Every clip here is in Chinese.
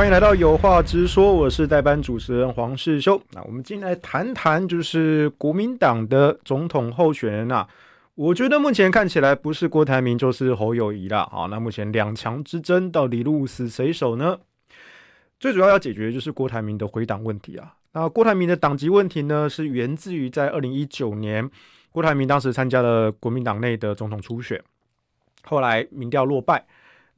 欢迎来到有话直说，我是代班主持人黄世修。那我们今天来谈谈，就是国民党的总统候选人啊。我觉得目前看起来不是郭台铭就是侯友宜了啊。那目前两强之争到底鹿死谁手呢？最主要要解决的就是郭台铭的回党问题啊。那郭台铭的党籍问题呢，是源自于在二零一九年，郭台铭当时参加了国民党内的总统初选，后来民调落败。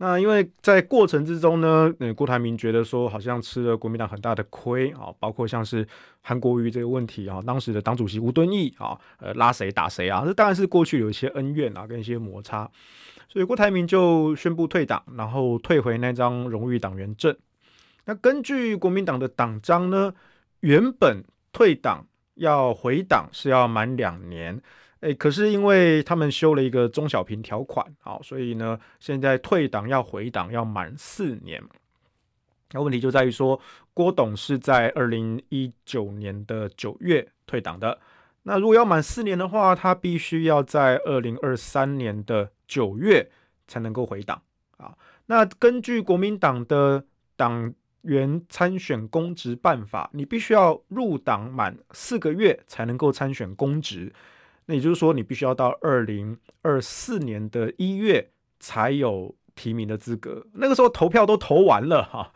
那因为在过程之中呢，呃，郭台铭觉得说好像吃了国民党很大的亏啊，包括像是韩国瑜这个问题啊，当时的党主席吴敦义啊，呃，拉谁打谁啊，这当然是过去有一些恩怨啊，跟一些摩擦，所以郭台铭就宣布退党，然后退回那张荣誉党员证。那根据国民党的党章呢，原本退党要回党是要满两年。哎，可是因为他们修了一个中小平条款，好，所以呢，现在退党要回党要满四年。那问题就在于说，郭董是在二零一九年的九月退党的，那如果要满四年的话，他必须要在二零二三年的九月才能够回党啊。那根据国民党的党员参选公职办法，你必须要入党满四个月才能够参选公职。那也就是说，你必须要到二零二四年的一月才有提名的资格。那个时候投票都投完了哈，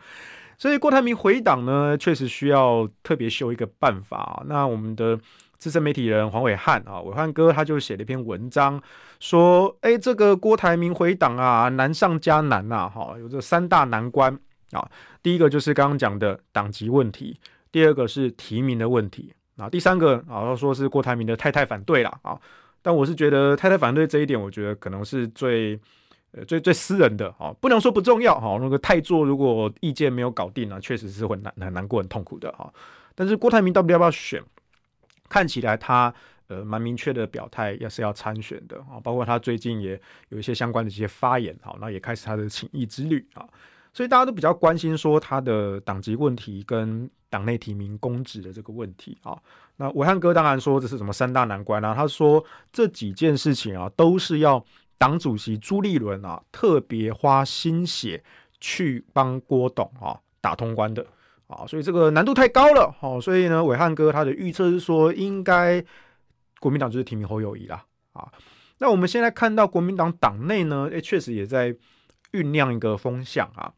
所以郭台铭回党呢，确实需要特别修一个办法啊。那我们的资深媒体人黄伟汉啊，伟汉哥他就写了一篇文章，说：哎，这个郭台铭回党啊，难上加难呐，哈，有这三大难关啊。第一个就是刚刚讲的党籍问题，第二个是提名的问题。那，第三个啊，他说是郭台铭的太太反对了啊，但我是觉得太太反对这一点，我觉得可能是最呃最最私人的啊，不能说不重要哈。那个太座如果意见没有搞定呢，确实是会难很难过、很痛苦的哈。但是郭台铭到底要不要选？看起来他呃蛮明确的表态，也是要参选的啊，包括他最近也有一些相关的这些发言，好，那也开始他的请益之旅啊。所以大家都比较关心说他的党籍问题跟党内提名公职的这个问题啊。那伟汉哥当然说这是什么三大难关啊？他说这几件事情啊都是要党主席朱立伦啊特别花心血去帮郭董啊打通关的啊。所以这个难度太高了哦。所以呢，伟汉哥他的预测是说应该国民党就是提名侯友谊啦啊。那我们现在看到国民党党内呢，诶，确实也在。酝酿一个风向啊，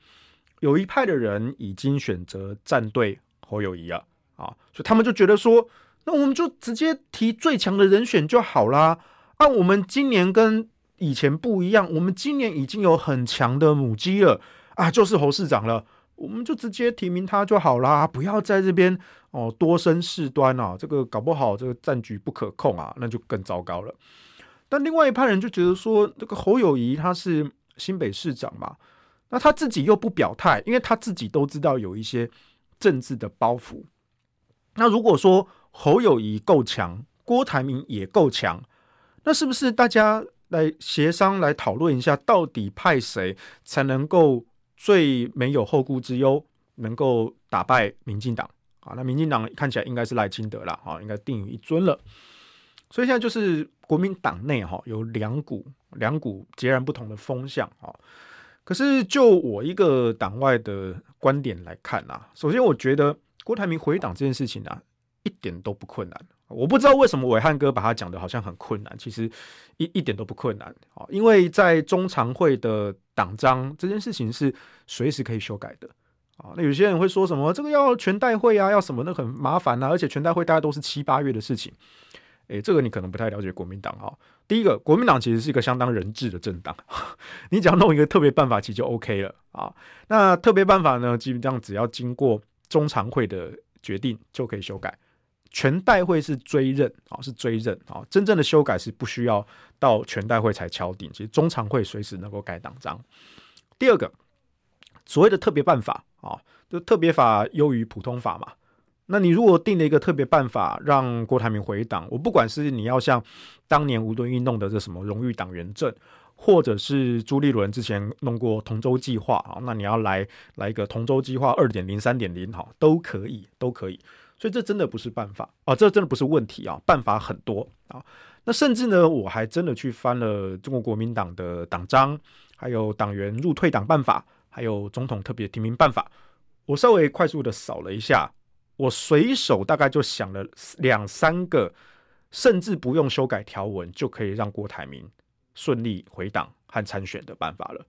有一派的人已经选择站队侯友谊了啊，所以他们就觉得说，那我们就直接提最强的人选就好啦。啊，我们今年跟以前不一样，我们今年已经有很强的母鸡了啊，就是侯市长了，我们就直接提名他就好啦，不要在这边哦多生事端啊，这个搞不好这个战局不可控啊，那就更糟糕了。但另外一派人就觉得说，这个侯友谊他是。新北市长嘛，那他自己又不表态，因为他自己都知道有一些政治的包袱。那如果说侯友宜够强，郭台铭也够强，那是不是大家来协商来讨论一下，到底派谁才能够最没有后顾之忧，能够打败民进党啊？那民进党看起来应该是赖清德了啊，应该定于一尊了。所以现在就是国民党内哈有两股两股截然不同的风向啊。可是就我一个党外的观点来看啊，首先我觉得郭台铭回党这件事情啊一点都不困难。我不知道为什么伟汉哥把他讲的好像很困难，其实一一点都不困难啊。因为在中常会的党章这件事情是随时可以修改的啊。那有些人会说什么这个要全代会啊，要什么那很麻烦啊，而且全代会大概都是七八月的事情。诶，这个你可能不太了解国民党哈。第一个，国民党其实是一个相当人治的政党，你只要弄一个特别办法，其实就 OK 了啊。那特别办法呢，基本上只要经过中常会的决定就可以修改，全代会是追认啊，是追认啊。真正的修改是不需要到全代会才敲定，其实中常会随时能够改党章。第二个，所谓的特别办法啊，就特别法优于普通法嘛。那你如果定了一个特别办法让郭台铭回党，我不管是你要像当年吴敦义弄的这什么荣誉党员证，或者是朱立伦之前弄过同舟计划啊，那你要来来一个同舟计划二点零、三点零，哈，都可以，都可以。所以这真的不是办法啊，这真的不是问题啊，办法很多啊。那甚至呢，我还真的去翻了中国国民党的党章，还有党员入退党办法，还有总统特别提名办法。我稍微快速的扫了一下，我随手大概就想了两三个，甚至不用修改条文就可以让郭台铭顺利回党和参选的办法了。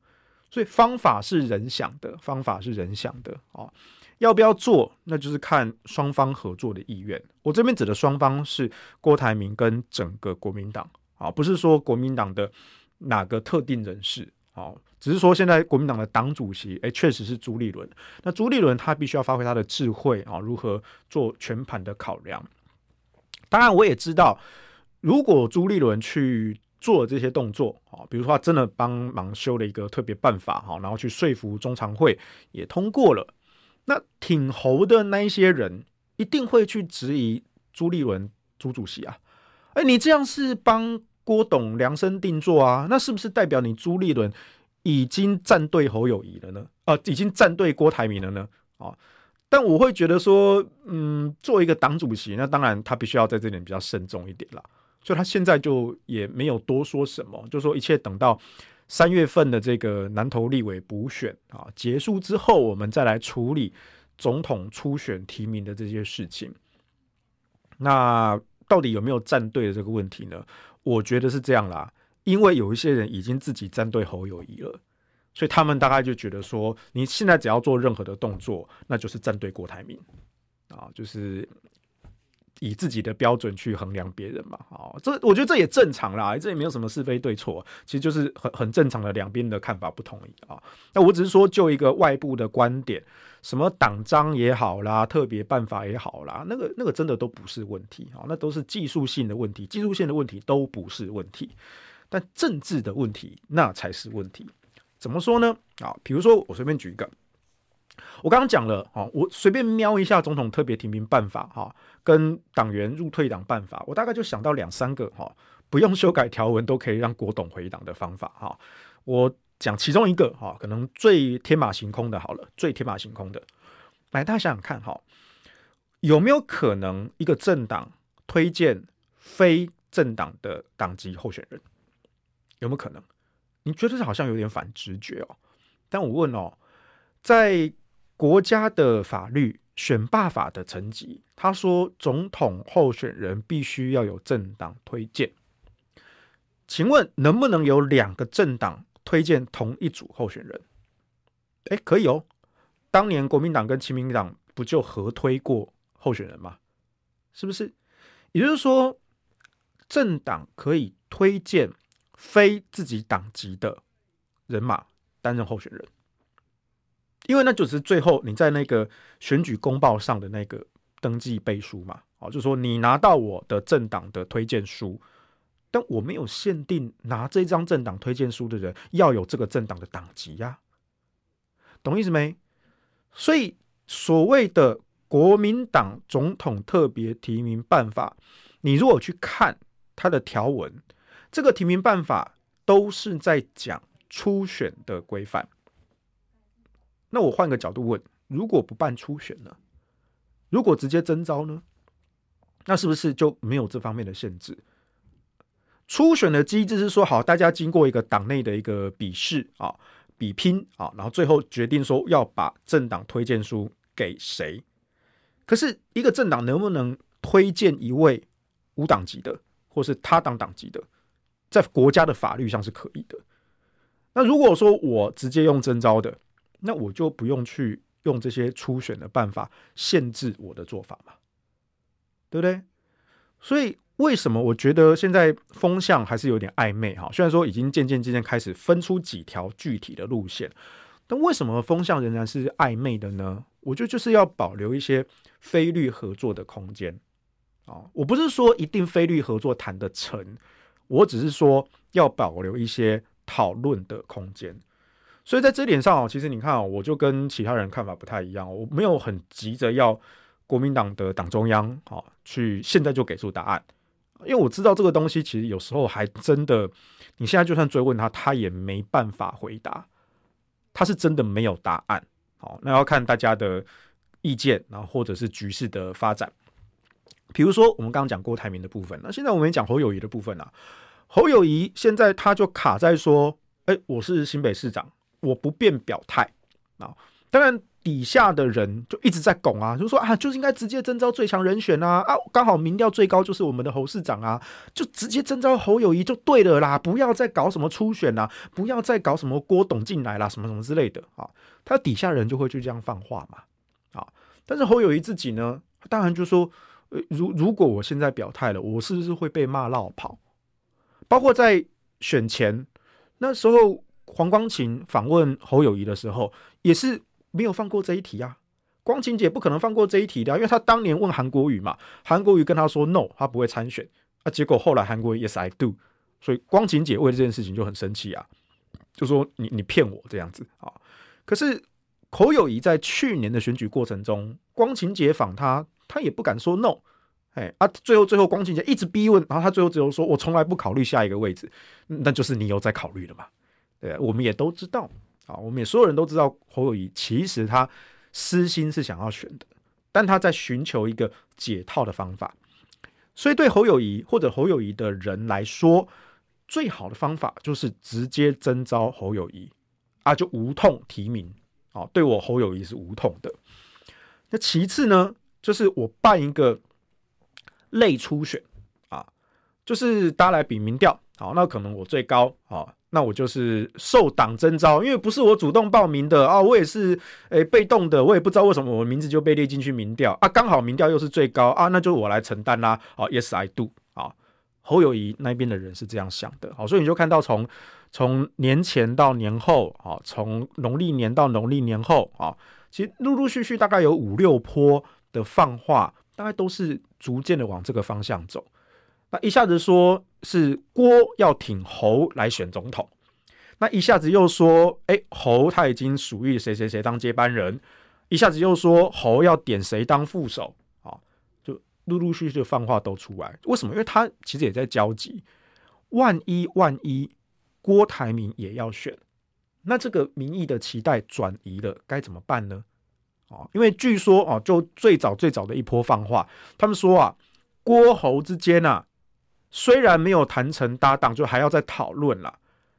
所以方法是人想的，方法是人想的啊。要不要做，那就是看双方合作的意愿。我这边指的双方是郭台铭跟整个国民党啊，不是说国民党的哪个特定人士啊，只是说现在国民党的党主席，诶，确实是朱立伦。那朱立伦他必须要发挥他的智慧啊，如何做全盘的考量。当然，我也知道，如果朱立伦去做这些动作啊，比如说他真的帮忙修了一个特别办法哈，然后去说服中常会也通过了。那挺侯的那一些人一定会去质疑朱立伦朱主席啊，哎，你这样是帮郭董量身定做啊？那是不是代表你朱立伦已经站队侯友宜了呢？啊，已经站队郭台铭了呢？啊，但我会觉得说，嗯，作为一个党主席，那当然他必须要在这点比较慎重一点啦。所以他现在就也没有多说什么，就说一切等到。三月份的这个南投立委补选啊结束之后，我们再来处理总统初选提名的这些事情。那到底有没有站队的这个问题呢？我觉得是这样啦，因为有一些人已经自己站队侯友宜了，所以他们大概就觉得说，你现在只要做任何的动作，那就是站队郭台铭啊，就是。以自己的标准去衡量别人嘛，啊，这我觉得这也正常啦，这也没有什么是非对错，其实就是很很正常的两边的看法不同意啊。那我只是说就一个外部的观点，什么党章也好啦，特别办法也好啦，那个那个真的都不是问题啊，那都是技术性的问题，技术性的问题都不是问题，但政治的问题那才是问题。怎么说呢？啊，比如说我随便举一个。我刚刚讲了，哈，我随便瞄一下总统特别提名办法，哈，跟党员入退党办法，我大概就想到两三个，哈，不用修改条文都可以让国董回党的方法，哈。我讲其中一个，哈，可能最天马行空的，好了，最天马行空的，来，大家想想看，哈，有没有可能一个政党推荐非政党的党籍候选人？有没有可能？你觉得这好像有点反直觉哦，但我问哦，在国家的法律选罢法的层级，他说总统候选人必须要有政党推荐。请问能不能有两个政党推荐同一组候选人？哎，可以哦。当年国民党跟亲民党不就合推过候选人吗？是不是？也就是说，政党可以推荐非自己党籍的人马担任候选人。因为那就是最后你在那个选举公报上的那个登记背书嘛，哦，就说你拿到我的政党的推荐书，但我没有限定拿这张政党推荐书的人要有这个政党的党籍呀，懂意思没？所以所谓的国民党总统特别提名办法，你如果去看它的条文，这个提名办法都是在讲初选的规范。那我换个角度问：如果不办初选呢？如果直接征召呢？那是不是就没有这方面的限制？初选的机制是说，好，大家经过一个党内的一个比试啊、比拼啊，然后最后决定说要把政党推荐书给谁。可是，一个政党能不能推荐一位无党籍的，或是他党党籍的，在国家的法律上是可以的。那如果说我直接用征召的，那我就不用去用这些初选的办法限制我的做法嘛，对不对？所以为什么我觉得现在风向还是有点暧昧哈？虽然说已经渐渐渐渐开始分出几条具体的路线，但为什么风向仍然是暧昧的呢？我觉得就是要保留一些非律合作的空间啊！我不是说一定非律合作谈得成，我只是说要保留一些讨论的空间。所以在这点上哦，其实你看哦，我就跟其他人看法不太一样，我没有很急着要国民党的党中央，好，去现在就给出答案，因为我知道这个东西其实有时候还真的，你现在就算追问他，他也没办法回答，他是真的没有答案，好，那要看大家的意见，然后或者是局势的发展。比如说我们刚刚讲郭台铭的部分，那现在我们讲侯友宜的部分啊，侯友宜现在他就卡在说，哎，我是新北市长，我不便表态啊，当然。底下的人就一直在拱啊，就说啊，就是应该直接征召最强人选啊啊，刚好民调最高就是我们的侯市长啊，就直接征召侯友宜就对了啦，不要再搞什么初选啦，不要再搞什么郭董进来啦，什么什么之类的啊。他底下人就会去这样放话嘛啊。但是侯友宜自己呢，当然就说，如如果我现在表态了，我是不是会被骂落跑？包括在选前那时候，黄光芹访问侯友宜的时候，也是。没有放过这一题啊，光芹姐不可能放过这一题的，因为她当年问韩国瑜嘛，韩国瑜跟她说 no，她不会参选啊，结果后来韩国瑜 yes I do，所以光芹姐为了这件事情就很生气啊，就说你你骗我这样子啊。可是侯友宜在去年的选举过程中，光芹姐访他，他也不敢说 no，哎啊，最后最后光芹姐一直逼问，然后他最后只有说我从来不考虑下一个位置，那就是你有在考虑了嘛？对，我们也都知道。啊，我们也所有人都知道侯友谊其实他私心是想要选的，但他在寻求一个解套的方法。所以对侯友谊或者侯友谊的人来说，最好的方法就是直接征召侯友谊啊，就无痛提名啊。对我侯友谊是无痛的。那其次呢，就是我办一个类初选啊，就是大家来比民调，好，那可能我最高啊。那我就是受党征召，因为不是我主动报名的啊，我也是诶、被动的，我也不知道为什么我名字就被列进去民调啊，刚好民调又是最高啊，那就我来承担啦。啊，Yes I do 啊，侯友宜那边的人是这样想的，好，所以你就看到从从年前到年后啊，从农历年到农历年后啊，其实陆陆续续大概有五六波的放话，大概都是逐渐的往这个方向走。那一下子说是郭要挺侯来选总统，那一下子又说，哎，侯他已经属于谁谁谁当接班人，一下子又说侯要点谁当副手啊，就陆陆续续的放话都出来。为什么？因为他其实也在焦急，万一万一郭台铭也要选，那这个民意的期待转移了，该怎么办呢？啊，因为据说哦，就最早最早的一波放话，他们说啊，郭侯之间啊。虽然没有谈成搭档，就还要再讨论啦。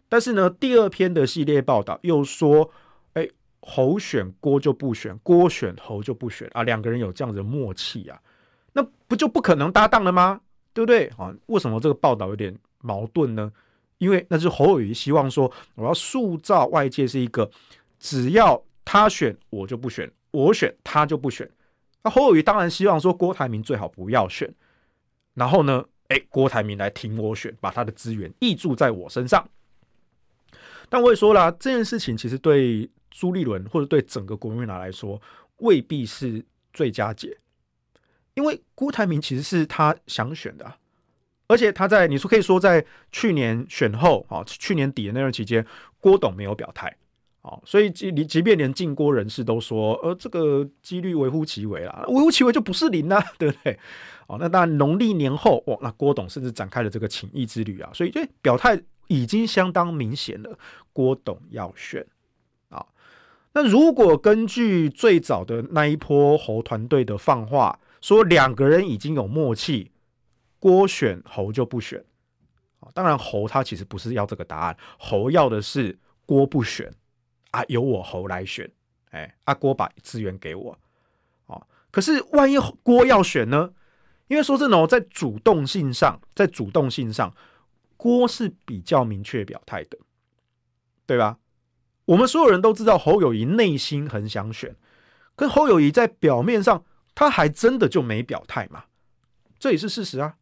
但是呢，第二篇的系列报道又说，哎，侯选郭就不选，郭选侯就不选啊，两个人有这样子的默契啊，那不就不可能搭档了吗？对不对？啊，为什么这个报道有点矛盾呢？因为那是侯友谊希望说，我要塑造外界是一个，只要他选我就不选，我选他就不选。那侯友宜当然希望说，郭台铭最好不要选，然后呢？哎，郭台铭来挺我选，把他的资源挹注在我身上。但我也说了，这件事情其实对朱立伦或者对整个国民党来说未必是最佳解，因为郭台铭其实是他想选的，而且他在你说可以说在去年选后啊，去年底的那段期间，郭董没有表态。哦，所以即你即便连进郭人士都说，呃，这个几率微乎其微啦，微乎其微就不是零呐，对不对？哦，那当然农历年后，哇，那郭董甚至展开了这个情谊之旅啊，所以这表态已经相当明显了，郭董要选啊。那如果根据最早的那一波侯团队的放话，说两个人已经有默契，郭选侯就不选啊。当然侯他其实不是要这个答案，侯要的是郭不选。啊，由我侯来选，哎，阿郭把资源给我，哦，可是万一郭要选呢？因为说真的哦，在主动性上，在主动性上，郭是比较明确表态的，对吧？我们所有人都知道侯友谊内心很想选，可侯友谊在表面上他还真的就没表态嘛，这也是事实啊。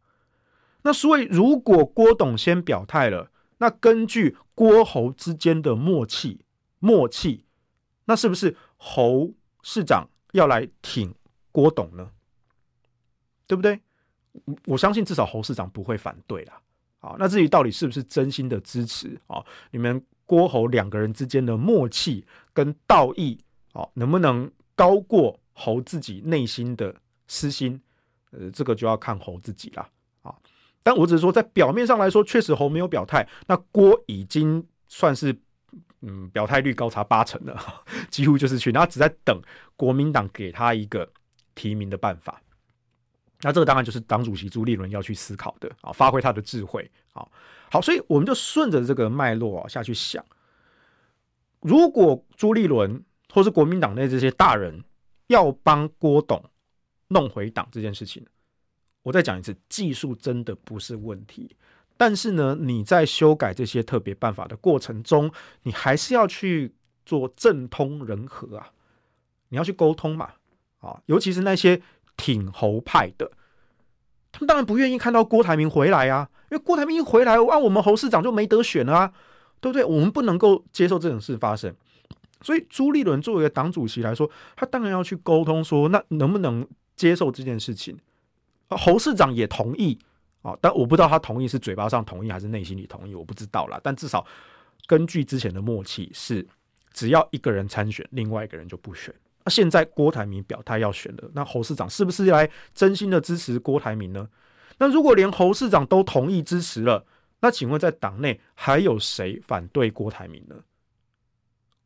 那所以如果郭董先表态了，那根据郭侯之间的默契。默契，那是不是侯市长要来挺郭董呢？对不对？我相信至少侯市长不会反对啦。啊，那至于到底是不是真心的支持啊？你们郭侯两个人之间的默契跟道义啊，能不能高过侯自己内心的私心，呃，这个就要看侯自己了啊。但我只是说，在表面上来说，确实侯没有表态，那郭已经算是嗯表态率高达八成的，几乎就是去，然后只在等国民党给他一个提名的办法。那这个当然就是党主席朱立伦要去思考的啊，发挥他的智慧啊。好，所以我们就顺着这个脉络下去想，如果朱立伦或是国民党内这些大人要帮郭董弄回党这件事情，我再讲一次，技术真的不是问题，但是呢，你在修改这些特别办法的过程中，你还是要去做政通人和啊，你要去沟通嘛，啊，尤其是那些。挺侯派的，他们当然不愿意看到郭台铭回来啊，因为郭台铭一回来，啊，我们侯市长就没得选了啊，对不对？我们不能够接受这种事发生，所以朱立伦作为一个党主席来说，他当然要去沟通说，那能不能接受这件事情？侯市长也同意哦，但我不知道他同意是嘴巴上同意还是内心里同意，我不知道啦。但至少根据之前的默契是，只要一个人参选，另外一个人就不选。那现在郭台铭表态要选了，那侯市长是不是来真心的支持郭台铭呢？那如果连侯市长都同意支持了，那请问在党内还有谁反对郭台铭呢？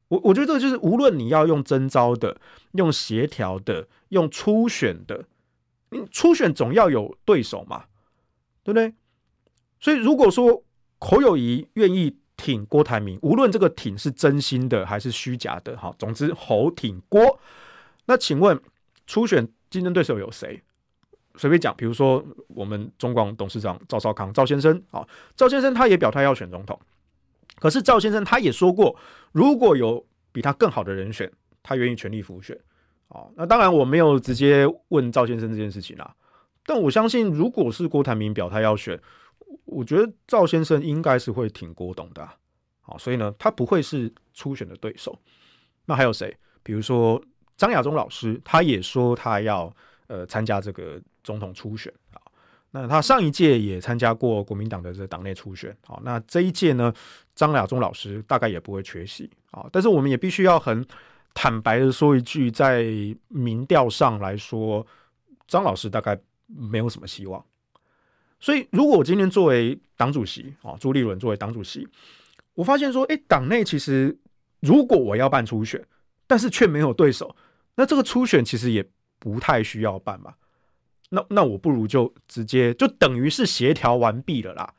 我我觉得这个就是无论你要用征召的、用协调的、用初选的，你初选总要有对手嘛，对不对？所以如果说侯友宜愿意。挺郭台铭，无论这个挺是真心的还是虚假的，好，总之侯挺郭。那请问初选竞争对手有谁？随便讲，比如说我们中广董事长赵少康赵先生啊，赵先生他也表态要选总统，可是赵先生他也说过，如果有比他更好的人选，他愿意全力辅选。啊，那当然我没有直接问赵先生这件事情啦，但我相信，如果是郭台铭表态要选。我觉得赵先生应该是会挺郭董的，啊，好，所以呢，他不会是初选的对手。那还有谁？比如说张亚中老师，他也说他要呃参加这个总统初选啊。那他上一届也参加过国民党的这党内初选，好，那这一届呢，张亚中老师大概也不会缺席啊。但是我们也必须要很坦白的说一句，在民调上来说，张老师大概没有什么希望。所以，如果我今天作为党主席啊，朱立伦作为党主席，我发现说，哎，党内其实如果我要办初选，但是却没有对手，那这个初选其实也不太需要办嘛。那那我不如就直接就等于是协调完毕了啦。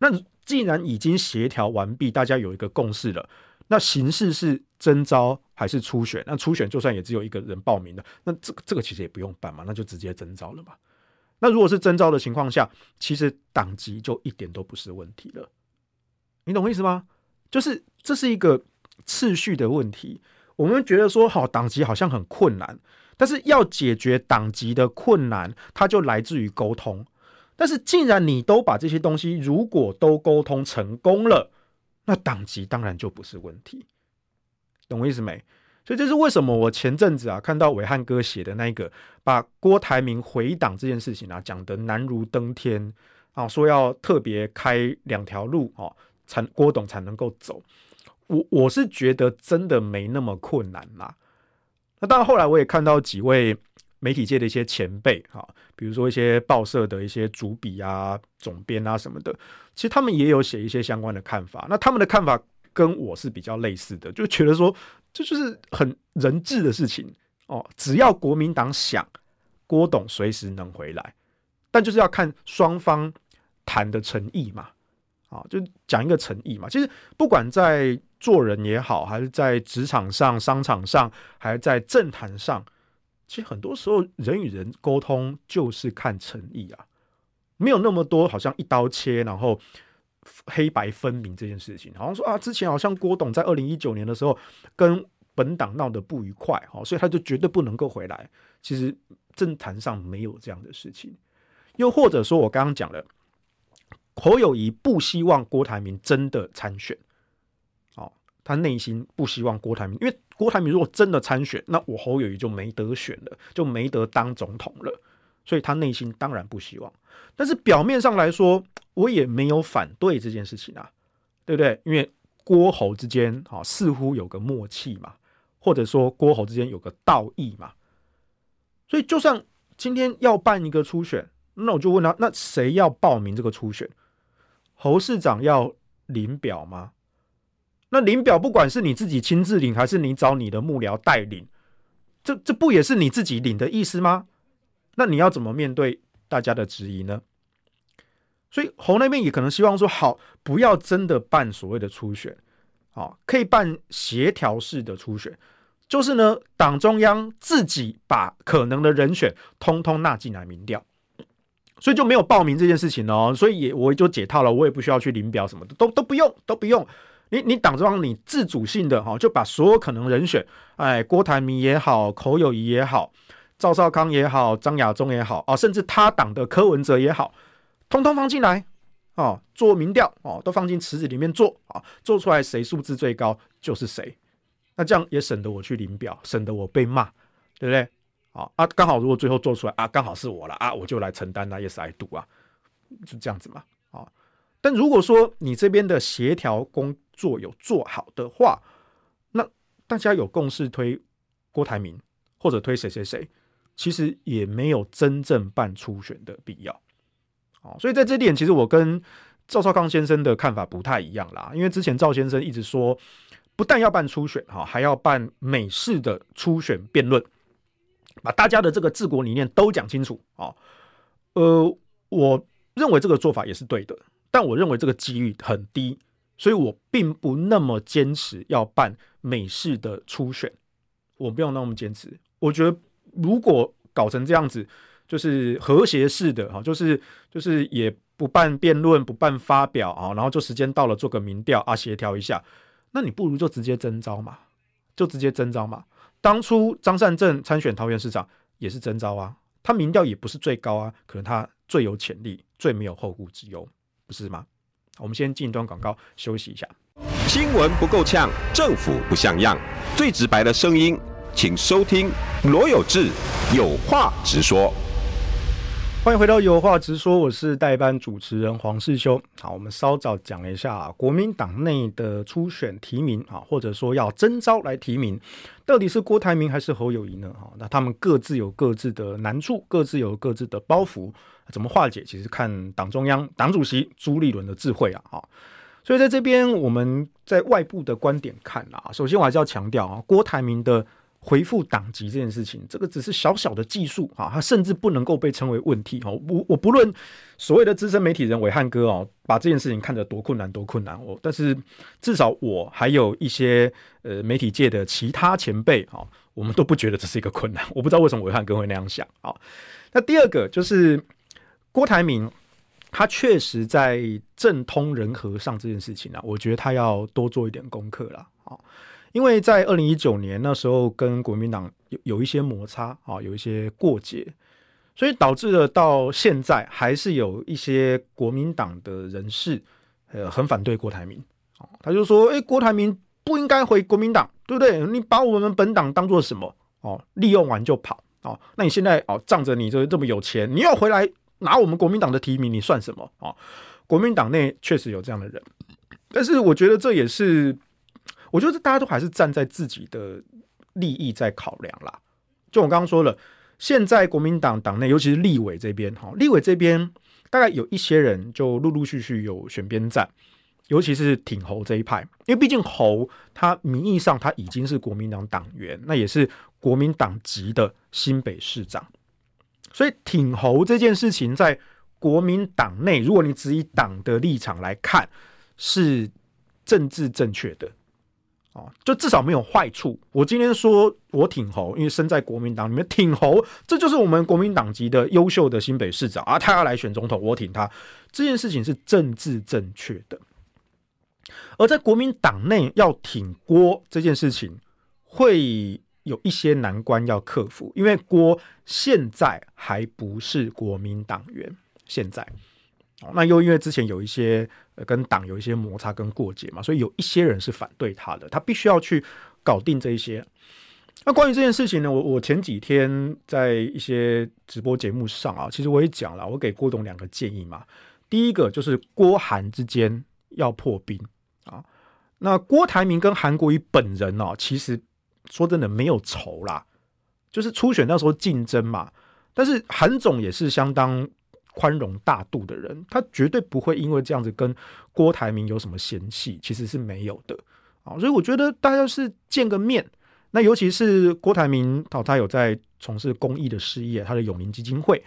那既然已经协调完毕，大家有一个共识了，那形式是征召还是初选？那初选就算也只有一个人报名的，那这个这个其实也不用办嘛，那就直接征召了嘛。那如果是征召的情况下，其实党籍就一点都不是问题了，你懂我意思吗？就是这是一个次序的问题。我们觉得说，好，党籍好像很困难，但是要解决党籍的困难，它就来自于沟通。但是既然你都把这些东西如果都沟通成功了，那党籍当然就不是问题，懂我意思没？所以这是为什么我前阵子啊看到伟汉哥写的那个把郭台铭回党这件事情啊讲得难如登天啊，说要特别开两条路哦，才郭董才能够走。我我是觉得真的没那么困难啦。那当然后来我也看到几位媒体界的一些前辈啊，比如说一些报社的一些主笔啊、总编啊什么的，其实他们也有写一些相关的看法。那他们的看法跟我是比较类似的，就觉得说。这就是很人质的事情哦，只要国民党想，郭董随时能回来，但就是要看双方谈的诚意嘛，啊，就讲一个诚意嘛。其实不管在做人也好，还是在职场上、商场上，还是在政坛上，其实很多时候人与人沟通就是看诚意啊，没有那么多好像一刀切，然后。黑白分明这件事情，好像说啊，之前好像郭董在二零一九年的时候跟本党闹得不愉快，哈，所以他就绝对不能够回来。其实政坛上没有这样的事情，又或者说我刚刚讲了，侯友谊不希望郭台铭真的参选，哦，他内心不希望郭台铭，因为郭台铭如果真的参选，那我侯友谊就没得选了，就没得当总统了，所以他内心当然不希望。但是表面上来说，我也没有反对这件事情啊，对不对？因为郭侯之间啊，似乎有个默契嘛，或者说郭侯之间有个道义嘛，所以就算今天要办一个初选，那我就问他，那谁要报名这个初选？侯市长要领表吗？那领表，不管是你自己亲自领，还是你找你的幕僚代领，这这不也是你自己领的意思吗？那你要怎么面对大家的质疑呢？所以侯那边也可能希望说，好，不要真的办所谓的初选，啊，可以办协调式的初选，就是呢，党中央自己把可能的人选通通纳进来民调，所以就没有报名这件事情哦，所以也我就解套了，我也不需要去领表什么的，都都不用，都不用。你你党中央你自主性的哈，就把所有可能人选，哎，郭台铭也好，侯友宜也好。赵少康也好，张亚中也好啊，甚至他党的柯文哲也好，通通放进来哦，做民调哦，都放进池子里面做啊，做出来谁数字最高就是谁。那这样也省得我去领表，省得我被骂，对不对？啊啊，刚好如果最后做出来啊，刚好是我了啊，我就来承担那 yes I do 啊，就这样子嘛啊。但如果说你这边的协调工作有做好的话，那大家有共识推郭台铭或者推谁谁谁。其实也没有真正办初选的必要，哦，所以在这点，其实我跟赵少康先生的看法不太一样啦。因为之前赵先生一直说，不但要办初选，哈，还要办美式的初选辩论，把大家的这个治国理念都讲清楚啊。呃，我认为这个做法也是对的，但我认为这个几率很低，所以我并不那么坚持要办美式的初选，我不用那么坚持，我觉得。如果搞成这样子，就是和谐式的哈，就是就是也不办辩论，不办发表啊，然后就时间到了做个民调啊，协调一下，那你不如就直接征召嘛，就直接征召嘛。当初张善政参选桃园市长也是征召啊，他民调也不是最高啊，可能他最有潜力，最没有后顾之忧，不是吗？我们先进一段广告，休息一下。新闻不够呛，政府不像样，最直白的声音。请收听罗有志有话直说。欢迎回到有话直说，我是代班主持人黄世修。好，我们稍早讲了一下啊，国民党内的初选提名啊，或者说要征召来提名，到底是郭台铭还是侯友谊呢？哈，那他们各自有各自的难处，各自有各自的包袱，怎么化解？其实看党中央党主席朱立伦的智慧啊。哈，所以在这边我们在外部的观点看啊，首先我还是要强调啊，郭台铭的。回复党籍这件事情，这个只是小小的技术啊，它甚至不能够被称为问题哦。我我不论所谓的资深媒体人暐瀚哥哦，把这件事情看得多困难多困难哦，但是至少我还有一些呃媒体界的其他前辈啊，我们都不觉得这是一个困难。我不知道为什么暐瀚哥会那样想啊。那第二个就是郭台铭，他确实在政通人和上这件事情啊，我觉得他要多做一点功课了啊。因为在二零一九年那时候跟国民党有有一些摩擦啊，有一些过节，所以导致了到现在还是有一些国民党的人士呃很反对郭台铭啊，他就说：“哎，郭台铭不应该回国民党，对不对？你把我们本党当做什么？哦，利用完就跑哦。那你现在哦仗着你这这么有钱，你要回来拿我们国民党的提名，你算什么啊？国民党内确实有这样的人，但是我觉得这也是。”我觉得大家都还是站在自己的利益在考量啦。就我刚刚说了，现在国民党党内，尤其是立委这边，哈，立委这边大概有一些人就陆陆续续有选边站，尤其是挺侯这一派，因为毕竟侯他名义上他已经是国民党党员，那也是国民党籍的新北市长，所以挺侯这件事情在国民党内，如果你只以党的立场来看，是政治正确的。哦，就至少没有坏处。我今天说我挺侯，因为身在国民党里面挺侯，这就是我们国民党籍的优秀的新北市长啊，他要来选总统，我挺他。这件事情是政治正确的。而在国民党内要挺郭这件事情，会有一些难关要克服，因为郭现在还不是国民党员，现在。那又因为之前有一些跟党有一些摩擦跟过节嘛，所以有一些人是反对他的，他必须要去搞定这一些。那关于这件事情呢，我我前几天在一些直播节目上啊，其实我也讲了，我给郭董两个建议嘛。第一个就是郭韩之间要破冰啊。那郭台铭跟韩国瑜本人哦，其实说真的没有仇啦，就是初选那时候竞争嘛。但是韩总也是相当宽容大度的人，他绝对不会因为这样子跟郭台铭有什么嫌隙，其实是没有的啊。所以我觉得大家是见个面，那尤其是郭台铭，他有在从事公益的事业，他的永明基金会。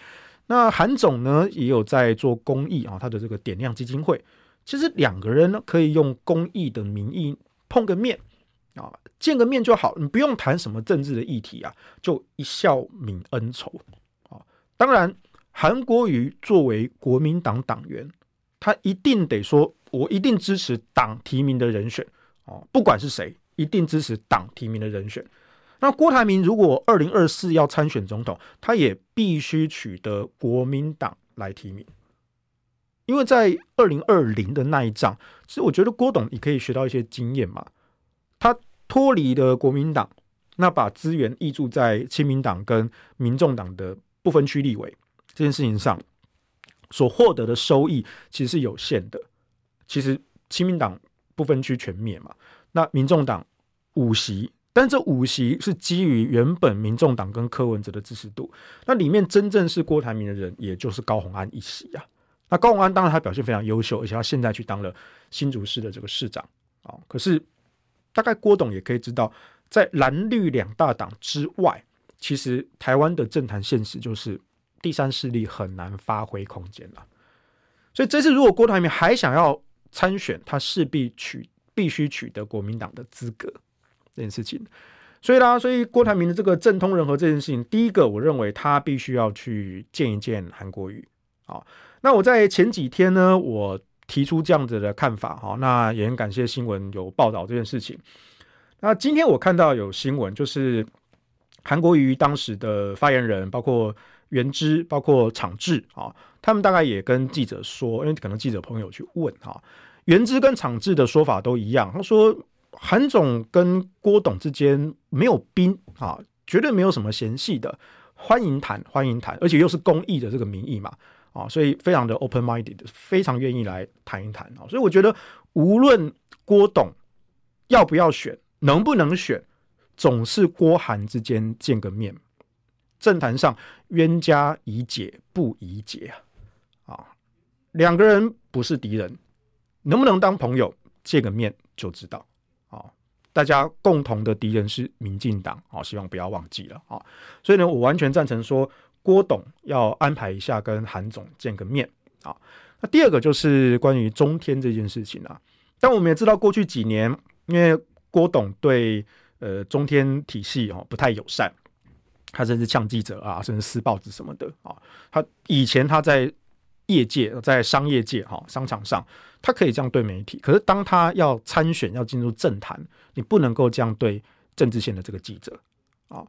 那韩总呢，也有在做公益啊，他的这个点亮基金会，其实两个人呢，可以用公益的名义碰个面啊，见个面就好，你不用谈什么政治的议题啊，就一笑泯恩仇啊。当然，韩国瑜作为国民党党员，他一定得说，我一定支持党提名的人选哦，不管是谁，一定支持党提名的人选。那郭台铭如果二零二四要参选总统，他也必须取得国民党来提名，因为在二零二零的那一仗，其实我觉得郭董你可以学到一些经验嘛。他脱离了国民党，那把资源挹注在亲民党跟民众党的不分区立委这件事情上，所获得的收益其实是有限的。其实亲民党不分区全灭嘛，那民众党五席。但这五席是基于原本民众党跟柯文哲的支持度，那里面真正是郭台铭的人，也就是高虹安一席啊。那高虹安当然他表现非常优秀，而且他现在去当了新竹市的这个市长啊。可是大概郭董也可以知道，在蓝绿两大党之外，其实台湾的政坛现实就是第三势力很难发挥空间了。所以这次如果郭台铭还想要参选，他势必取必须取得国民党的资格。这件事情，所以啦，所以郭台铭的这个政通人和这件事情，第一个，我认为他必须要去见一见韩国瑜。好，那我在前几天呢，我提出这样子的看法，哈，那也很感谢新闻有报道这件事情。那今天我看到有新闻，就是韩国瑜当时的发言人，包括元之，包括厂志啊，他们大概也跟记者说，因为可能记者朋友去问哈，元之跟厂志的说法都一样，他说。韩总跟郭董之间没有冰啊，绝对没有什么嫌隙的，欢迎谈，欢迎谈，而且又是公益的这个名义嘛，啊，所以非常的 open minded，非常愿意来谈一谈啊，所以我觉得无论郭董要不要选，能不能选，总是郭韩之间见个面，政坛上冤家宜解不宜结啊，啊，两个人不是敌人，能不能当朋友，见个面就知道啊。大家共同的敌人是民进党，啊，希望不要忘记了啊。所以呢，我完全赞成说郭董要安排一下跟韩总见个面啊。那第二个就是关于中天这件事情啊。但我们也知道，过去几年因为郭董对呃中天体系哦不太友善，他甚至呛记者啊，甚至撕报纸什么的啊。他以前他在业界，在商业界哈商场上。他可以这样对媒体，可是当他要参选、要进入政坛，你不能够这样对政治线的这个记者啊。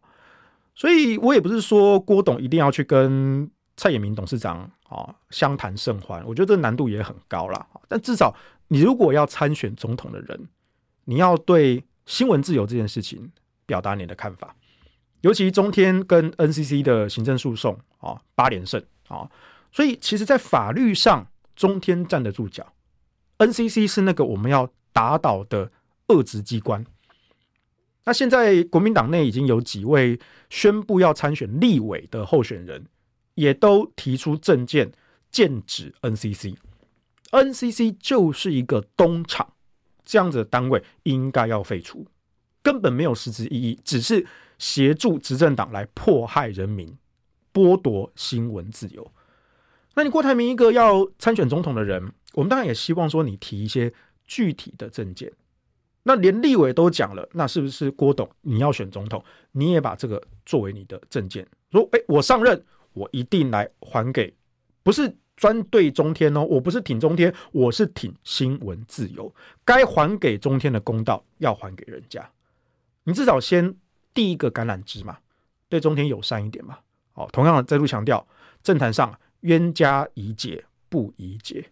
所以我也不是说郭董一定要去跟蔡衍明董事长啊相谈甚欢，我觉得这难度也很高啦。但至少你如果要参选总统的人，你要对新闻自由这件事情表达你的看法，尤其中天跟 NCC 的行政诉讼啊八连胜啊，所以其实在法律上中天站得住脚。NCC 是那个我们要打倒的遏制机关。那现在国民党内已经有几位宣布要参选立委的候选人，也都提出政见剑指 NCC。NCC 就是一个东厂，这样子的单位应该要废除，根本没有实质意义，只是协助执政党来迫害人民，剥夺新闻自由。那你郭台铭一个要参选总统的人，我们当然也希望说你提一些具体的证件。那连立委都讲了，那是不是郭董你要选总统，你也把这个作为你的证件？说，哎，我上任，我一定来还给，不是专对中天哦，我不是挺中天，我是挺新闻自由，该还给中天的公道要还给人家。你至少先第一个橄榄枝嘛，对中天友善一点嘛。好，同样的再度强调，政坛上。冤家宜解不宜结，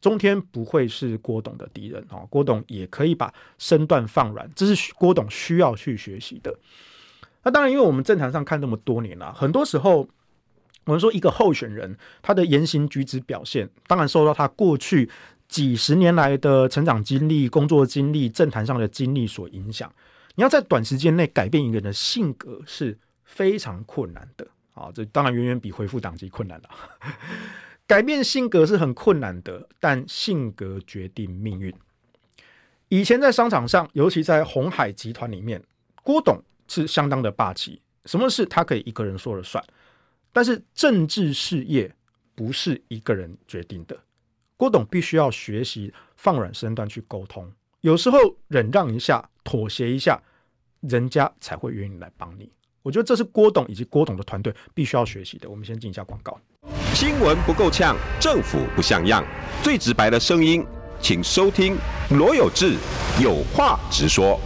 中天不会是郭董的敌人啊！郭董也可以把身段放软，这是郭董需要去学习的。那当然，因为我们政坛上看那么多年了，很多时候我们说一个候选人他的言行举止表现，当然受到他过去几十年来的成长经历、工作经历、政坛上的经历所影响。你要在短时间内改变一个人的性格是非常困难的。啊，这当然远远比恢复党籍困难了。改变性格是很困难的，但性格决定命运。以前在商场上，尤其在鸿海集团里面，郭董是相当的霸气，什么事他可以一个人说了算。但是政治事业不是一个人决定的，郭董必须要学习放软身段去沟通，有时候忍让一下、妥协一下，人家才会愿意来帮你。我觉得这是郭董以及郭董的团队必须要学习的。我们先进一下广告。新闻不够呛，政府不像样，最直白的声音，请收听罗有志有话直说。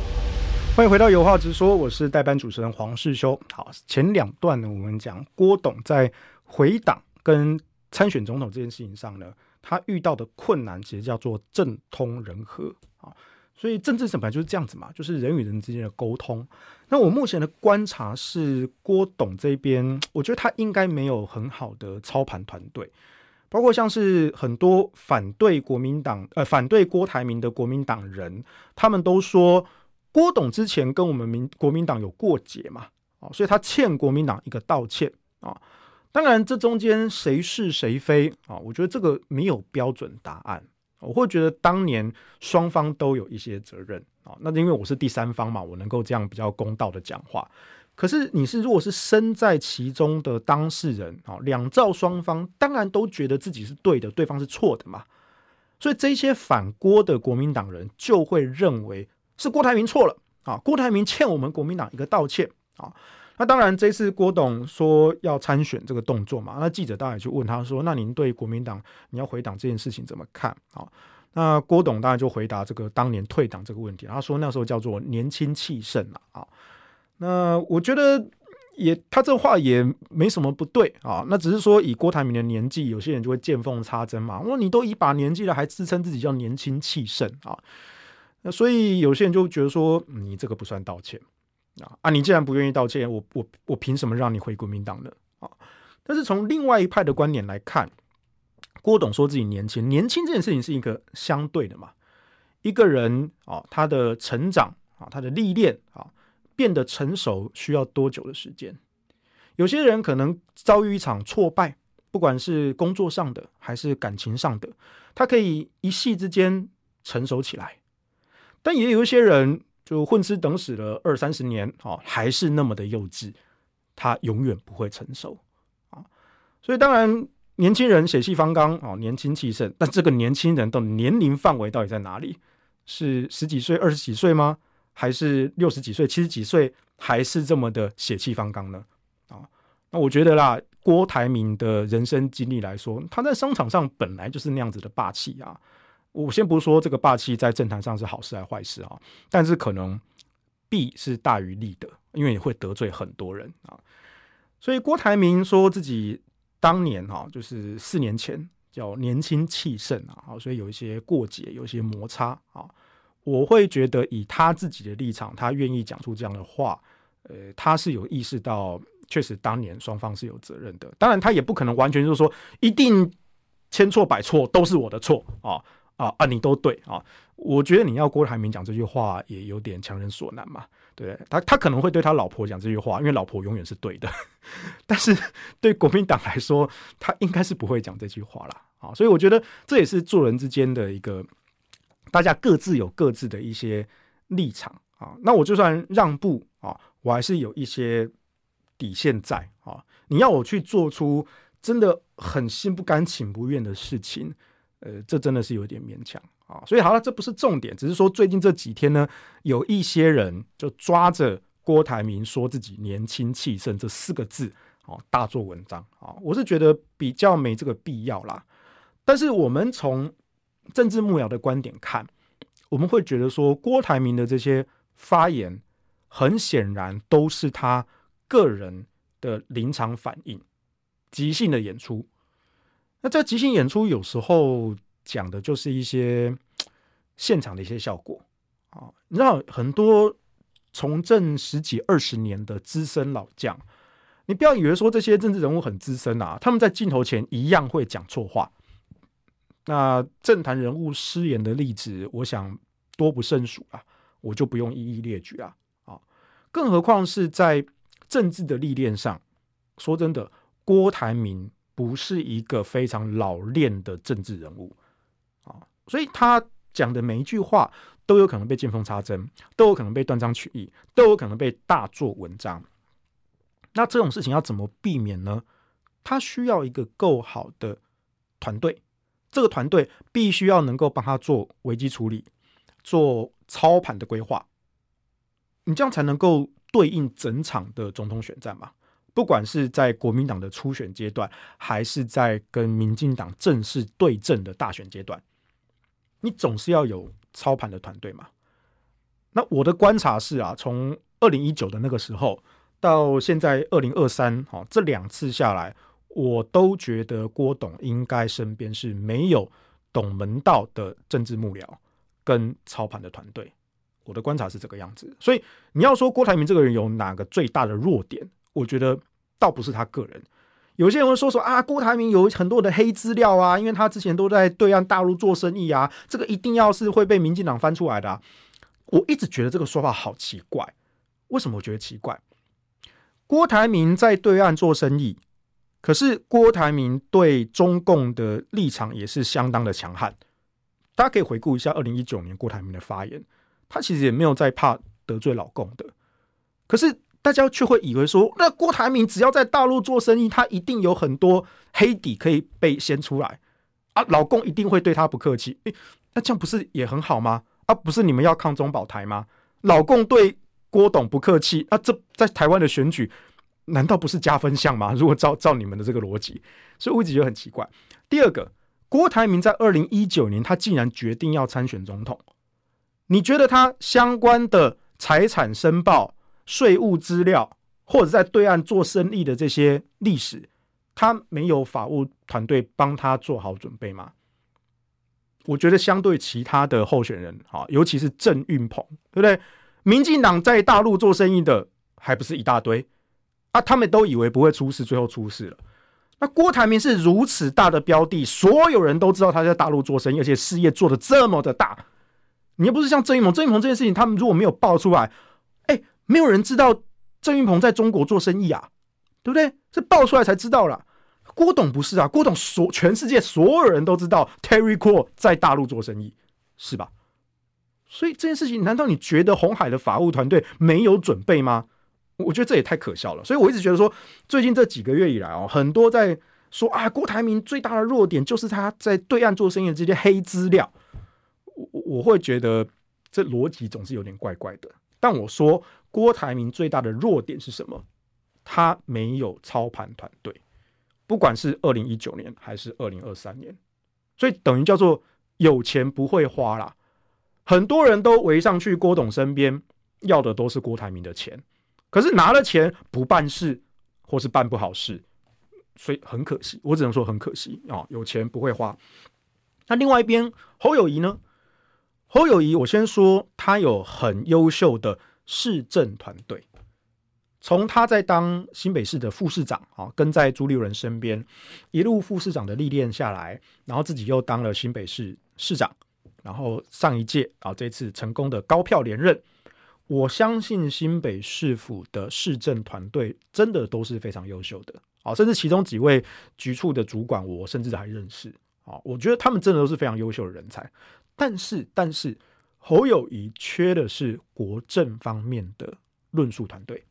欢迎回到有话直说，我是代班主持人黄世修。好，前两段呢，我们讲郭董在回党跟参选总统这件事情上呢，他遇到的困难其实叫做政通人和啊。所以政治审判就是这样子嘛，就是人与人之间的沟通。那我目前的观察是，郭董这边，我觉得他应该没有很好的操盘团队，包括像是很多反对国民党呃反对郭台铭的国民党人，他们都说郭董之前跟我们民国民党有过节嘛，啊，所以他欠国民党一个道歉啊。当然，这中间谁是谁非啊？我觉得这个没有标准答案。我会觉得当年双方都有一些责任啊，那因为我是第三方嘛，我能够这样比较公道的讲话。可是你是如果是身在其中的当事人啊，两造双方当然都觉得自己是对的，对方是错的嘛。所以这些反郭的国民党人就会认为是郭台铭错了啊，郭台铭欠我们国民党一个道歉啊。那当然，这次郭董说要参选这个动作嘛，那记者当然就问他说：“那您对国民党你要回党这件事情怎么看？”啊，那郭董当然就回答这个当年退党这个问题，他说那时候叫做年轻气盛啊。那我觉得也他这话也没什么不对啊，那只是说以郭台铭的年纪，有些人就会见缝插针嘛。我说你都一把年纪了，还自称自己叫年轻气盛啊？那所以有些人就觉得说你这个不算道歉。啊！你既然不愿意道歉，我我我凭什么让你回国民党呢？啊！但是从另外一派的观点来看，郭董说自己年轻，年轻这件事情是一个相对的嘛。一个人啊，他的成长啊，他的历练啊，变得成熟需要多久的时间？有些人可能遭遇一场挫败，不管是工作上的还是感情上的，他可以一夕之间成熟起来，但也有一些人。就混吃等死了二三十年，啊，还是那么的幼稚，他永远不会成熟啊。所以当然，年轻人血气方刚啊，年轻气盛，但这个年轻人的年龄范围到底在哪里？是十几岁、二十几岁吗？还是六十几岁、七十几岁，还是这么的血气方刚呢？啊，那我觉得啦，郭台铭的人生经历来说，他在商场上本来就是那样子的霸气啊。我先不说这个霸气在政坛上是好事还是坏事啊，但是可能弊是大于利的，因为你会得罪很多人啊。所以郭台铭说自己当年哈，就是四年前叫年轻气盛啊，所以有一些过节，有一些摩擦啊。我会觉得以他自己的立场，他愿意讲出这样的话，呃，他是有意识到，确实当年双方是有责任的。当然，他也不可能完全就是说一定千错百错都是我的错啊。啊啊，你都对啊！我觉得你要郭台铭讲这句话也有点强人所难嘛。对他，他可能会对他老婆讲这句话，因为老婆永远是对的。但是对国民党来说，他应该是不会讲这句话啦。啊。所以我觉得这也是做人之间的一个，大家各自有各自的一些立场啊。那我就算让步啊，我还是有一些底线在啊。你要我去做出真的很心不甘情不愿的事情。呃，这真的是有点勉强啊，所以好了，这不是重点，只是说最近这几天呢，有一些人就抓着郭台铭说自己年轻气盛这四个字哦，大做文章啊，我是觉得比较没这个必要啦。但是我们从政治幕僚的观点看，我们会觉得说郭台铭的这些发言，很显然都是他个人的临场反应，即兴的演出。那这即兴演出有时候讲的就是一些现场的一些效果啊，你知道很多从政十几二十年的资深老将，你不要以为说这些政治人物很资深啊，他们在镜头前一样会讲错话。那政坛人物失言的例子，我想多不胜数啊，我就不用一一列举了啊。更何况是在政治的历练上，说真的，郭台铭不是一个非常老练的政治人物啊，所以他讲的每一句话都有可能被见缝插针，都有可能被断章取义，都有可能被大做文章。那这种事情要怎么避免呢？他需要一个够好的团队，这个团队必须要能够帮他做危机处理，做操盘的规划。你这样才能够对应整场的总统选战嘛？不管是在国民党的初选阶段，还是在跟民进党正式对阵的大选阶段，你总是要有操盘的团队嘛。那我的观察是啊，从二零一九的那个时候到现在二零二三，哈，这两次下来，我都觉得郭董应该身边是没有懂门道的政治幕僚跟操盘的团队。我的观察是这个样子，所以你要说郭台铭这个人有哪个最大的弱点？我觉得倒不是他个人，有些人会说说啊，郭台铭有很多的黑资料啊，因为他之前都在对岸大陆做生意啊，这个一定要是会被民进党翻出来的啊。我一直觉得这个说法好奇怪，为什么我觉得奇怪？郭台铭在对岸做生意，可是郭台铭对中共的立场也是相当的强悍。大家可以回顾一下二零一九年郭台铭的发言，他其实也没有在怕得罪老共的，可是。大家却会以为说，那郭台铭只要在大陆做生意，他一定有很多黑底可以被掀出来啊！老共一定会对他不客气，诶，那这样不是也很好吗？啊，不是你们要抗中保台吗？老共对郭董不客气，那、啊、这在台湾的选举难道不是加分项吗？如果照照你们的这个逻辑，所以我一直觉得很奇怪。第二个，郭台铭在二零一九年，他竟然决定要参选总统，你觉得他相关的财产申报？税务资料，或者在对岸做生意的这些历史，他没有法务团队帮他做好准备吗？我觉得相对其他的候选人，哈，尤其是郑运鹏，对不对？民进党在大陆做生意的还不是一大堆啊？他们都以为不会出事，最后出事了。那郭台铭是如此大的标的，所有人都知道他在大陆做生意，而且事业做得这么的大，你又不是像郑运鹏，郑运鹏这件事情，他们如果没有爆出来。没有人知道郑云鹏在中国做生意啊，对不对？这爆出来才知道了。郭董不是啊，郭董所全世界所有人都知道 Terry Cole 在大陆做生意，是吧？所以这件事情，难道你觉得红海的法务团队没有准备吗？我觉得这也太可笑了。所以我一直觉得说，最近这几个月以来哦，很多在说啊，郭台铭最大的弱点就是他在对岸做生意的这些黑资料。我我会觉得这逻辑总是有点怪怪的。但我说。郭台铭最大的弱点是什么？他没有操盘团队，不管是二零一九年还是二零二三年，所以等于叫做有钱不会花啦。很多人都围上去郭董身边，要的都是郭台铭的钱，可是拿了钱不办事，或是办不好事，所以很可惜。我只能说很可惜啊，有钱不会花。那另外一边侯友宜呢？侯友宜，我先说他有很优秀的。市政团队，从他在当新北市的副市长啊，跟在朱立伦身边，一路副市长的历练下来，然后自己又当了新北市市长，然后上一届啊，这次成功的高票连任。我相信新北市府的市政团队真的都是非常优秀的啊，甚至其中几位局处的主管，我甚至还认识啊，我觉得他们真的都是非常优秀的人才。但是，但是。侯友宜缺的是国政方面的论述团队，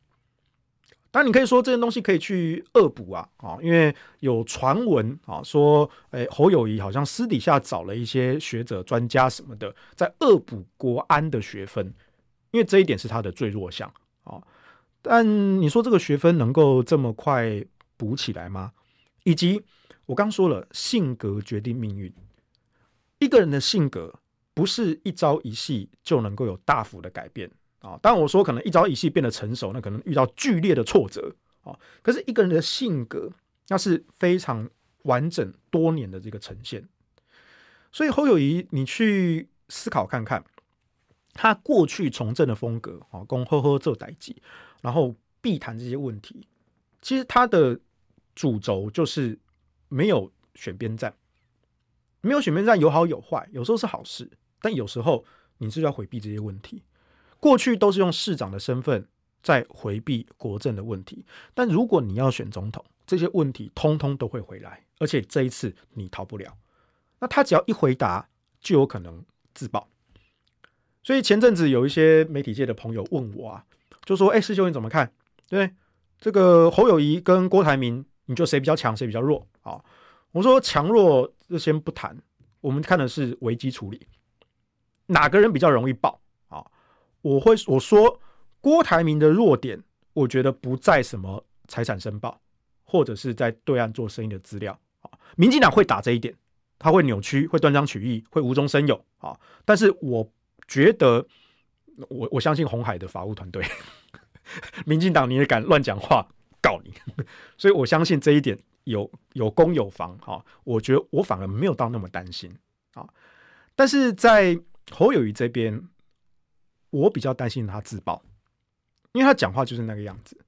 当然你可以说这件东西可以去恶补啊啊，因为有传闻啊说，诶侯友谊好像私底下找了一些学者专家什么的，在恶补国安的学分，因为这一点是他的最弱项啊。但你说这个学分能够这么快补起来吗？以及我刚说了，性格决定命运，一个人的性格。不是一朝一夕就能够有大幅的改变啊！当然，我说可能一朝一夕变得成熟，那可能遇到剧烈的挫折啊。可是一个人的性格，那是非常完整多年的这个呈现。所以侯友谊，你去思考看看，他过去从政的风格啊，讲好好做代际，然后避谈这些问题，其实他的主轴就是没有选边站，没有选边站有好有坏，有时候是好事。但有时候你是要回避这些问题。过去都是用市长的身份在回避国政的问题。但如果你要选总统，这些问题通通都会回来，而且这一次你逃不了。那他只要一回答，就有可能自爆。所以前阵子有一些媒体界的朋友问我啊，就说：“哎，师兄你怎么看？对这个侯友谊跟郭台铭，你觉得谁比较强，谁比较弱？”啊，我说强弱就先不谈，我们看的是危机处理，哪个人比较容易爆啊？我会我说郭台铭的弱点，我觉得不在什么财产申报，或者是在对岸做生意的资料啊。民进党会打这一点，他会扭曲，会断章取义，会无中生有啊。但是我。觉得我我相信红海的法务团队，民进党你也敢乱讲话告你，所以我相信这一点有有攻有防哈。我觉得我反而没有到那么担心啊。但是在侯友宜这边，我比较担心他自爆，因为他讲话就是那个样子。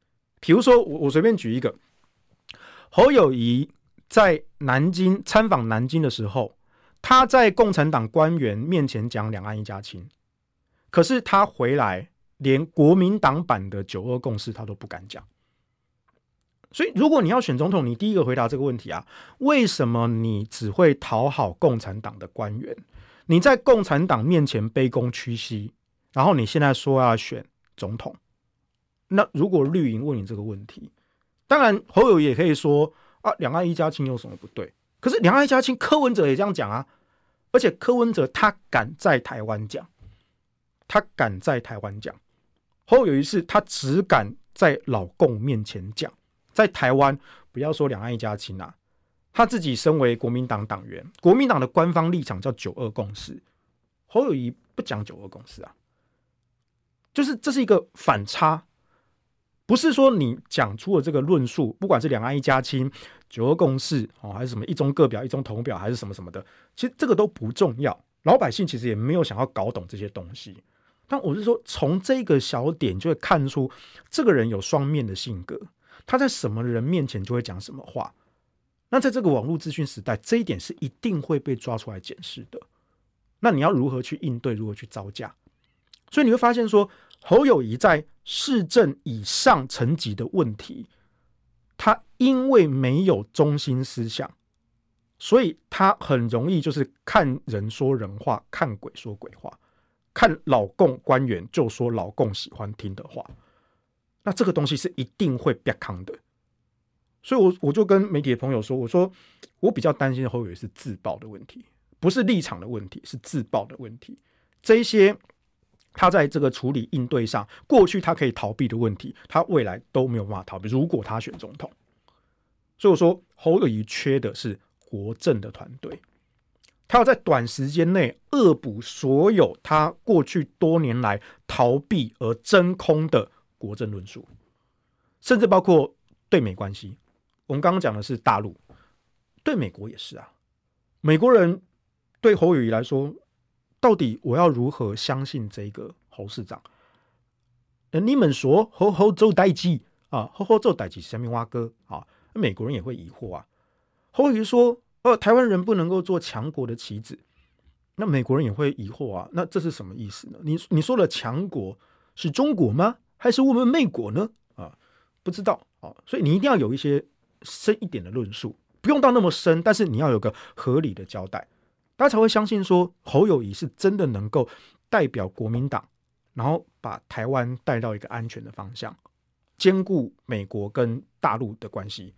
比如说我我随便举一个，侯友宜在南京参访南京的时候。他在共产党官员面前讲两岸一家亲，可是他回来连国民党版的九二共识他都不敢讲。所以，如果你要选总统，你第一个回答这个问题啊，为什么你只会讨好共产党的官员？你在共产党面前卑躬屈膝，然后你现在说要选总统，那如果绿营问你这个问题，当然侯友也可以说啊，两岸一家亲有什么不对？可是两岸一家亲，柯文哲也这样讲啊。而且柯文哲他敢在台湾讲，他敢在台湾讲。侯友宜是他只敢在老共面前讲，在台湾不要说两岸一家亲啊，他自己身为国民党党员，国民党的官方立场叫九二共识，侯友宜不讲九二共识啊，就是这是一个反差。不是说你讲出了这个论述，不管是两岸一家亲、九二共识哦，还是什么一中各表、一中同表，还是什么什么的，其实这个都不重要。老百姓其实也没有想要搞懂这些东西。但我是说，从这个小点就会看出这个人有双面的性格，他在什么人面前就会讲什么话。那在这个网络资讯时代，这一点是一定会被抓出来检视的。那你要如何去应对？如何去招架？所以你会发现说，侯友谊在。市政以上层级的问题，他因为没有中心思想，所以他很容易就是看人说人话，看鬼说鬼话，看老共官员就说老共喜欢听的话。那这个东西是一定会变康的。所以我，我就跟媒体的朋友说，我说我比较担心的侯友宜是自爆的问题，不是立场的问题，是自爆的问题。这一些。他在这个处理应对上，过去他可以逃避的问题，他未来都没有办法逃避。如果他选总统，所以我说侯友宜缺的是国政的团队，他要在短时间内恶补所有他过去多年来逃避而真空的国政论述，甚至包括对美关系。我们刚刚讲的是大陆，对美国也是啊。美国人对侯友宜来说。到底我要如何相信这个侯市长？你们说侯侯做代志啊，侯侯做代志，下面挖哥啊，美国人也会疑惑啊。侯友宜说，呃，台湾人不能够做强国的棋子，那美国人也会疑惑啊。那这是什么意思呢？你你说的强国是中国吗？还是我们美国呢？啊，不知道啊。所以你一定要有一些深一点的论述，不用到那么深，但是你要有个合理的交代。大家才会相信说侯友谊是真的能够代表国民党，然后把台湾带到一个安全的方向，兼顾美国跟大陆的关系，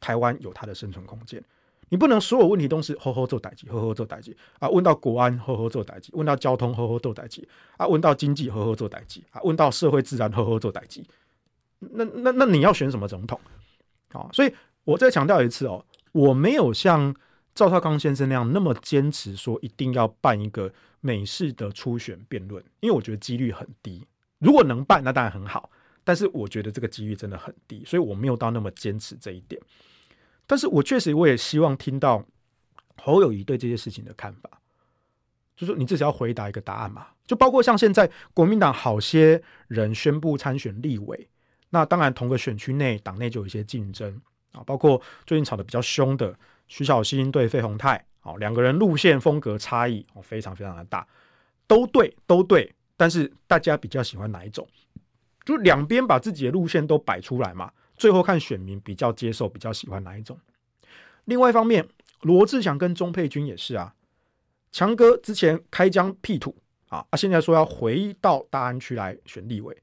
台湾有它的生存空间。你不能所有问题都是呵呵做代志，侯侯做代志啊！问到国安，呵呵做代志；问到交通，呵呵做代志啊！问到经济，呵呵做代志啊！问到社会自然呵呵做代志。那那那你要选什么总统啊？所以我再强调一次哦，我没有像。赵少康先生那样那么坚持说一定要办一个美式的初选辩论，因为我觉得几率很低。如果能办，那当然很好，但是我觉得这个几率真的很低，所以我没有到那么坚持这一点。但是我确实我也希望听到侯友谊对这些事情的看法，就是你至少要回答一个答案嘛。就包括像现在国民党好些人宣布参选立委，那当然同个选区内党内就有一些竞争啊，包括最近吵得比较凶的。徐小新对费鸿泰，哦，两个人路线风格差异哦，非常非常的大，都对，都对，但是大家比较喜欢哪一种？就两边把自己的路线都摆出来嘛，最后看选民比较接受、比较喜欢哪一种。另外一方面，罗志祥跟钟佩君也是啊，强哥之前开疆辟土啊，啊，现在说要回到大安区来选立委，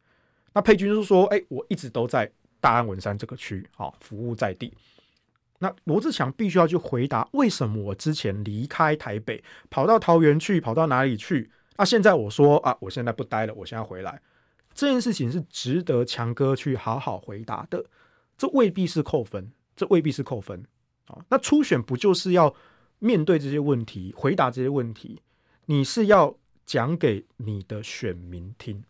那佩君就说：“哎，我一直都在大安文山这个区啊，服务在地。”那罗志强必须要去回答，为什么我之前离开台北，跑到桃园去，跑到哪里去？那、啊、现在我说啊，我现在不待了，我现在回来，这件事情是值得强哥去好好回答的。这未必是扣分，这未必是扣分啊。那初选不就是要面对这些问题，回答这些问题？你是要讲给你的选民听，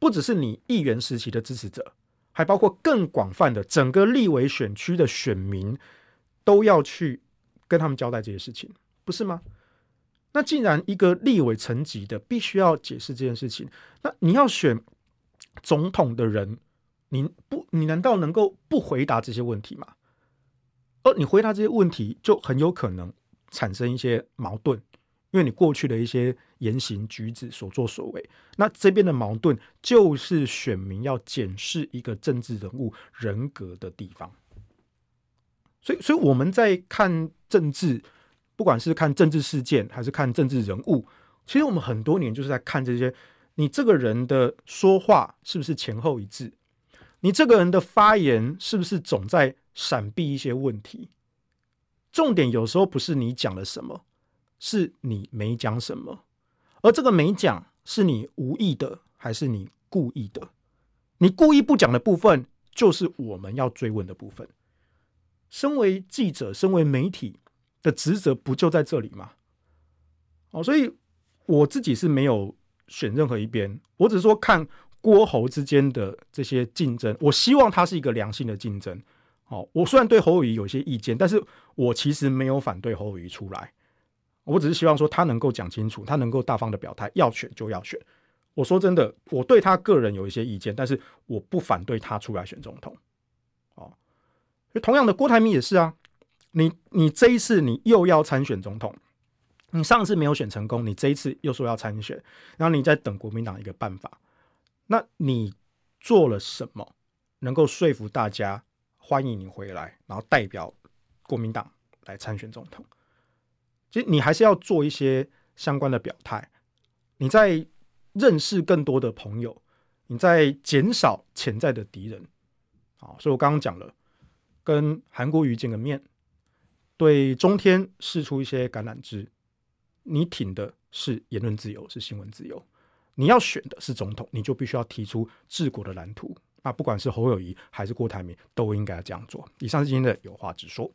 不只是你议员时期的支持者。还包括更广泛的整个立委选区的选民，都要去跟他们交代这些事情，不是吗？那既然一个立委层级的必须要解释这件事情，那你要选总统的人，你不，你难道能够不回答这些问题吗？而你回答这些问题，就很有可能产生一些矛盾。因为你过去的一些言行举止、所作所为，那这边的矛盾就是选民要检视一个政治人物人格的地方。所以，所以我们在看政治，不管是看政治事件还是看政治人物，其实我们很多年就是在看这些：你这个人的说话是不是前后一致？你这个人的发言是不是总在闪避一些问题？重点有时候不是你讲了什么。是你没讲什么，而这个没讲是你无意的还是你故意的？你故意不讲的部分，就是我们要追问的部分。身为记者，身为媒体的职责不就在这里吗？哦，所以我自己是没有选任何一边，我只是说看郭侯之间的这些竞争，我希望它是一个良性的竞争。哦，我虽然对侯友宜有些意见，但是我其实没有反对侯友宜出来。我只是希望说他能够讲清楚，他能够大方的表态，要选就要选。我说真的，我对他个人有一些意见，但是我不反对他出来选总统。哦，就同样的，郭台铭也是啊。你你这一次你又要参选总统，你上次没有选成功，你这一次又说要参选，然后你在等国民党一个办法。那你做了什么能够说服大家欢迎你回来，然后代表国民党来参选总统？其实你还是要做一些相关的表态，你在认识更多的朋友，你在减少潜在的敌人。好，所以我刚刚讲了，跟韩国瑜见个面，对中天试出一些橄榄枝。你挺的是言论自由，是新闻自由。你要选的是总统，你就必须要提出治国的蓝图。那不管是侯友谊还是郭台铭，都应该这样做。以上是今天的有话直说。